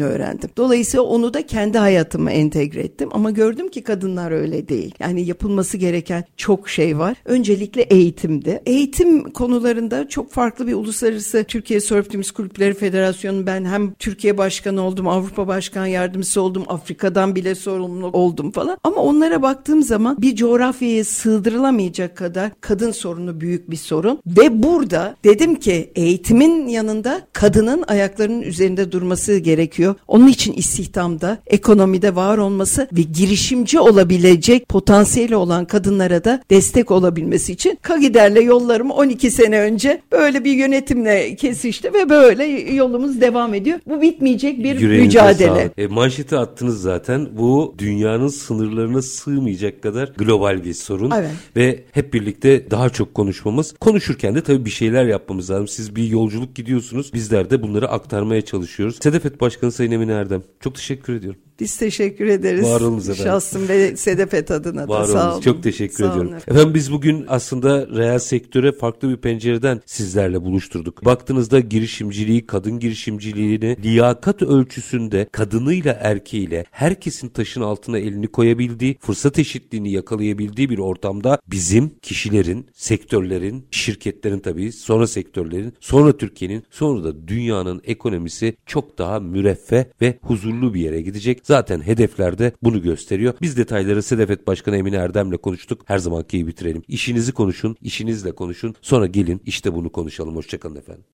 öğrendim. Dolayısıyla onu da kendi hayatıma entegre ettim ama gördüm ki kadınlar öyle değil. Yani yapılması gereken çok şey var. Öncelikle eğitimde. Eğitim konularında çok farklı bir uluslararası Türkiye Surf Teams Kulüpleri Federasyonu ben hem Türkiye Başkanı oldum, Avrupa Başkan Yardımcısı oldum, Afrika'dan bile sorumlu oldum falan. Ama onlara baktığım zaman bir coğrafyaya sığdırılamayacak kadar kadın sorunu büyük bir sorun ve burada dedim ki eğitimin yanında kadının ayaklarının üzerinde durması gerekiyor. Onun için istihdamda, ekonomide var olması ve girişimci olabilecek potansiyeli olan kadınlara da destek olabilmesi için Kagider'le yollarım 12 sene önce böyle bir yönetimle kesişti ve böyle yolumuz devam ediyor. Bu bitmeyecek bir Yüreğinize mücadele. E, manşeti attınız zaten. Bu dünyanın sınırlarına sığmayacak kadar global bir sorun. Evet. Ve hep birlikte daha çok konuşmamız. Konuşurken de tabii bir şeyler yapmamız lazım. Siz bir yolculuk gidiyorsunuz. Bizler de bunları aktarmaya çalışıyoruz. Sedefet Başkanı Sayın Emin Erdem. Çok teşekkür ediyorum. Biz teşekkür ederiz. Var olunuz efendim. Şahsım ve Sedefet adına da Var sağ olun. Çok teşekkür sağ ediyorum. Olun. Efendim biz bugün aslında reel sektöre farklı bir pencereden sizlerle buluşturduk. Baktığınızda girişimciliği, kadın girişimciliğini liyakat ölçüsünde kadınıyla erkeğiyle herkesin taşın altına elini koyabildiği, fırsat eşitliğini yakalayabildiği bir ortamda bizim kişilerin, sektörlerin, şirketlerin tabii, sonra sektörlerin, sonra Türkiye'nin, sonra da dünyanın ekonomisi çok daha müreffeh ve huzurlu bir yere gidecek. Zaten hedeflerde bunu gösteriyor. Biz detayları Sedefet Başkanı Emine Erdem'le konuştuk. Her zamanki bitirelim. İşinizi konuşun, işinizle konuşun. Sonra gelin işte bunu konuşalım. Hoşçakalın efendim.